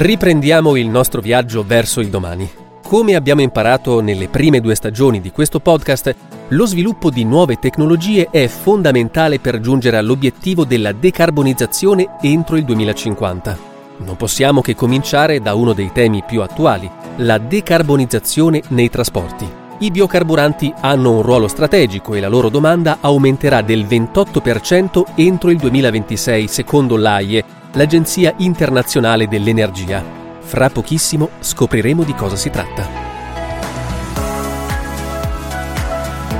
Riprendiamo il nostro viaggio verso il domani. Come abbiamo imparato nelle prime due stagioni di questo podcast, lo sviluppo di nuove tecnologie è fondamentale per giungere all'obiettivo della decarbonizzazione entro il 2050. Non possiamo che cominciare da uno dei temi più attuali, la decarbonizzazione nei trasporti. I biocarburanti hanno un ruolo strategico e la loro domanda aumenterà del 28% entro il 2026 secondo l'AIE, l'Agenzia internazionale dell'energia. Fra pochissimo scopriremo di cosa si tratta.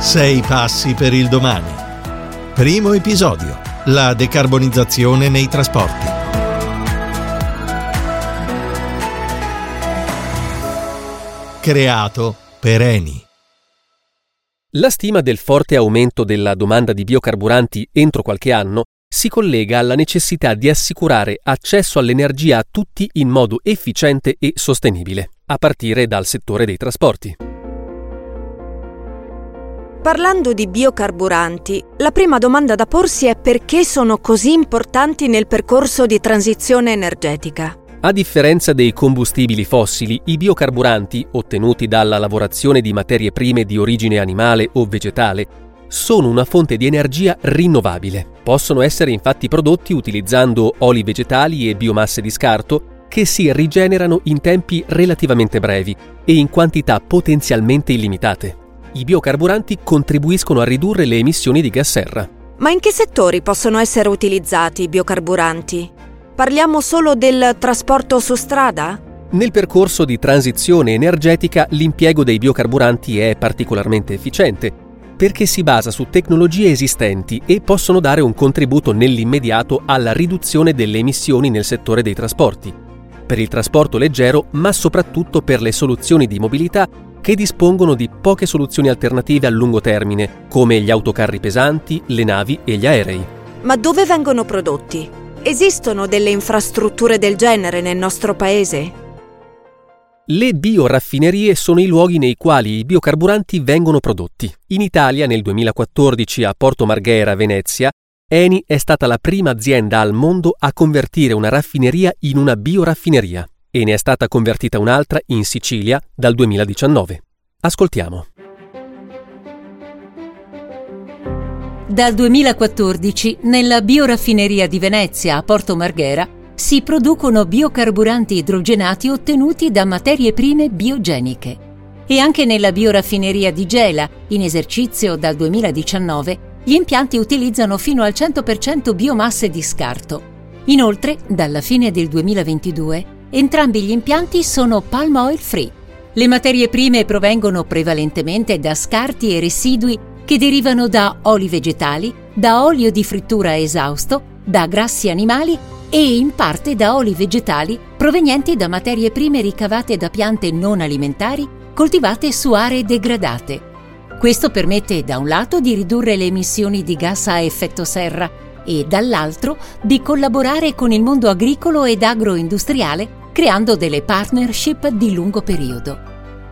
Sei passi per il domani. Primo episodio. La decarbonizzazione nei trasporti. Creato per Eni. La stima del forte aumento della domanda di biocarburanti entro qualche anno si collega alla necessità di assicurare accesso all'energia a tutti in modo efficiente e sostenibile, a partire dal settore dei trasporti. Parlando di biocarburanti, la prima domanda da porsi è perché sono così importanti nel percorso di transizione energetica. A differenza dei combustibili fossili, i biocarburanti, ottenuti dalla lavorazione di materie prime di origine animale o vegetale, sono una fonte di energia rinnovabile. Possono essere infatti prodotti utilizzando oli vegetali e biomasse di scarto che si rigenerano in tempi relativamente brevi e in quantità potenzialmente illimitate. I biocarburanti contribuiscono a ridurre le emissioni di gas serra. Ma in che settori possono essere utilizzati i biocarburanti? Parliamo solo del trasporto su strada? Nel percorso di transizione energetica l'impiego dei biocarburanti è particolarmente efficiente perché si basa su tecnologie esistenti e possono dare un contributo nell'immediato alla riduzione delle emissioni nel settore dei trasporti, per il trasporto leggero ma soprattutto per le soluzioni di mobilità che dispongono di poche soluzioni alternative a lungo termine, come gli autocarri pesanti, le navi e gli aerei. Ma dove vengono prodotti? Esistono delle infrastrutture del genere nel nostro paese? Le bioraffinerie sono i luoghi nei quali i biocarburanti vengono prodotti. In Italia, nel 2014, a Porto Marghera, Venezia, Eni è stata la prima azienda al mondo a convertire una raffineria in una bioraffineria e ne è stata convertita un'altra in Sicilia dal 2019. Ascoltiamo. Dal 2014, nella bioraffineria di Venezia a Porto Marghera, si producono biocarburanti idrogenati ottenuti da materie prime biogeniche. E anche nella bioraffineria di Gela, in esercizio dal 2019, gli impianti utilizzano fino al 100% biomasse di scarto. Inoltre, dalla fine del 2022, entrambi gli impianti sono palm oil free. Le materie prime provengono prevalentemente da scarti e residui che derivano da oli vegetali, da olio di frittura esausto, da grassi animali e in parte da oli vegetali provenienti da materie prime ricavate da piante non alimentari coltivate su aree degradate. Questo permette da un lato di ridurre le emissioni di gas a effetto serra e dall'altro di collaborare con il mondo agricolo ed agroindustriale creando delle partnership di lungo periodo.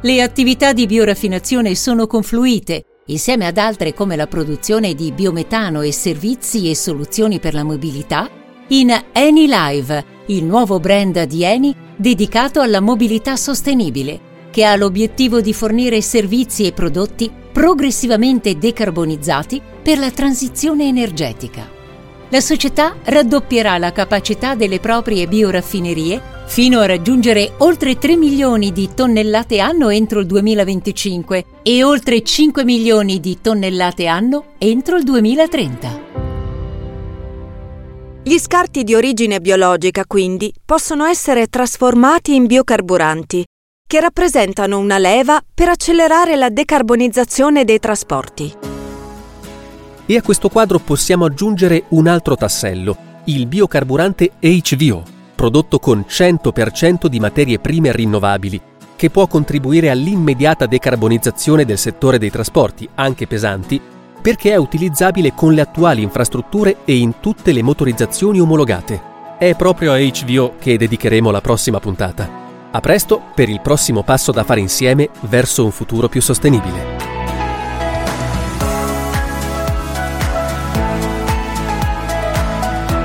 Le attività di bioraffinazione sono confluite, insieme ad altre come la produzione di biometano e servizi e soluzioni per la mobilità, in Eni Live, il nuovo brand di Eni dedicato alla mobilità sostenibile, che ha l'obiettivo di fornire servizi e prodotti progressivamente decarbonizzati per la transizione energetica. La società raddoppierà la capacità delle proprie bioraffinerie fino a raggiungere oltre 3 milioni di tonnellate anno entro il 2025 e oltre 5 milioni di tonnellate anno entro il 2030. Gli scarti di origine biologica, quindi, possono essere trasformati in biocarburanti, che rappresentano una leva per accelerare la decarbonizzazione dei trasporti. E a questo quadro possiamo aggiungere un altro tassello, il biocarburante HVO, prodotto con 100% di materie prime rinnovabili, che può contribuire all'immediata decarbonizzazione del settore dei trasporti, anche pesanti, perché è utilizzabile con le attuali infrastrutture e in tutte le motorizzazioni omologate. È proprio a HVO che dedicheremo la prossima puntata. A presto per il prossimo passo da fare insieme verso un futuro più sostenibile.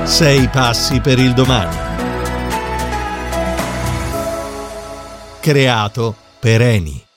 Sei passi per il domani. creato per Eni.